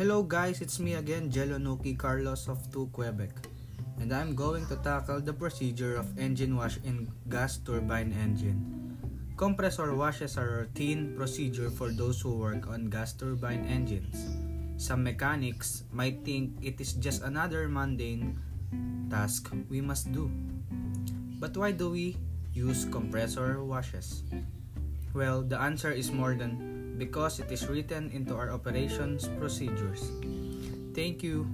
Hello guys, it's me again, Jelonuki Carlos of 2 Quebec. And I'm going to tackle the procedure of engine wash in gas turbine engine. Compressor washes are a routine procedure for those who work on gas turbine engines. Some mechanics might think it is just another mundane task we must do. But why do we use compressor washes? Well, the answer is more than because it is written into our operations procedures. Thank you.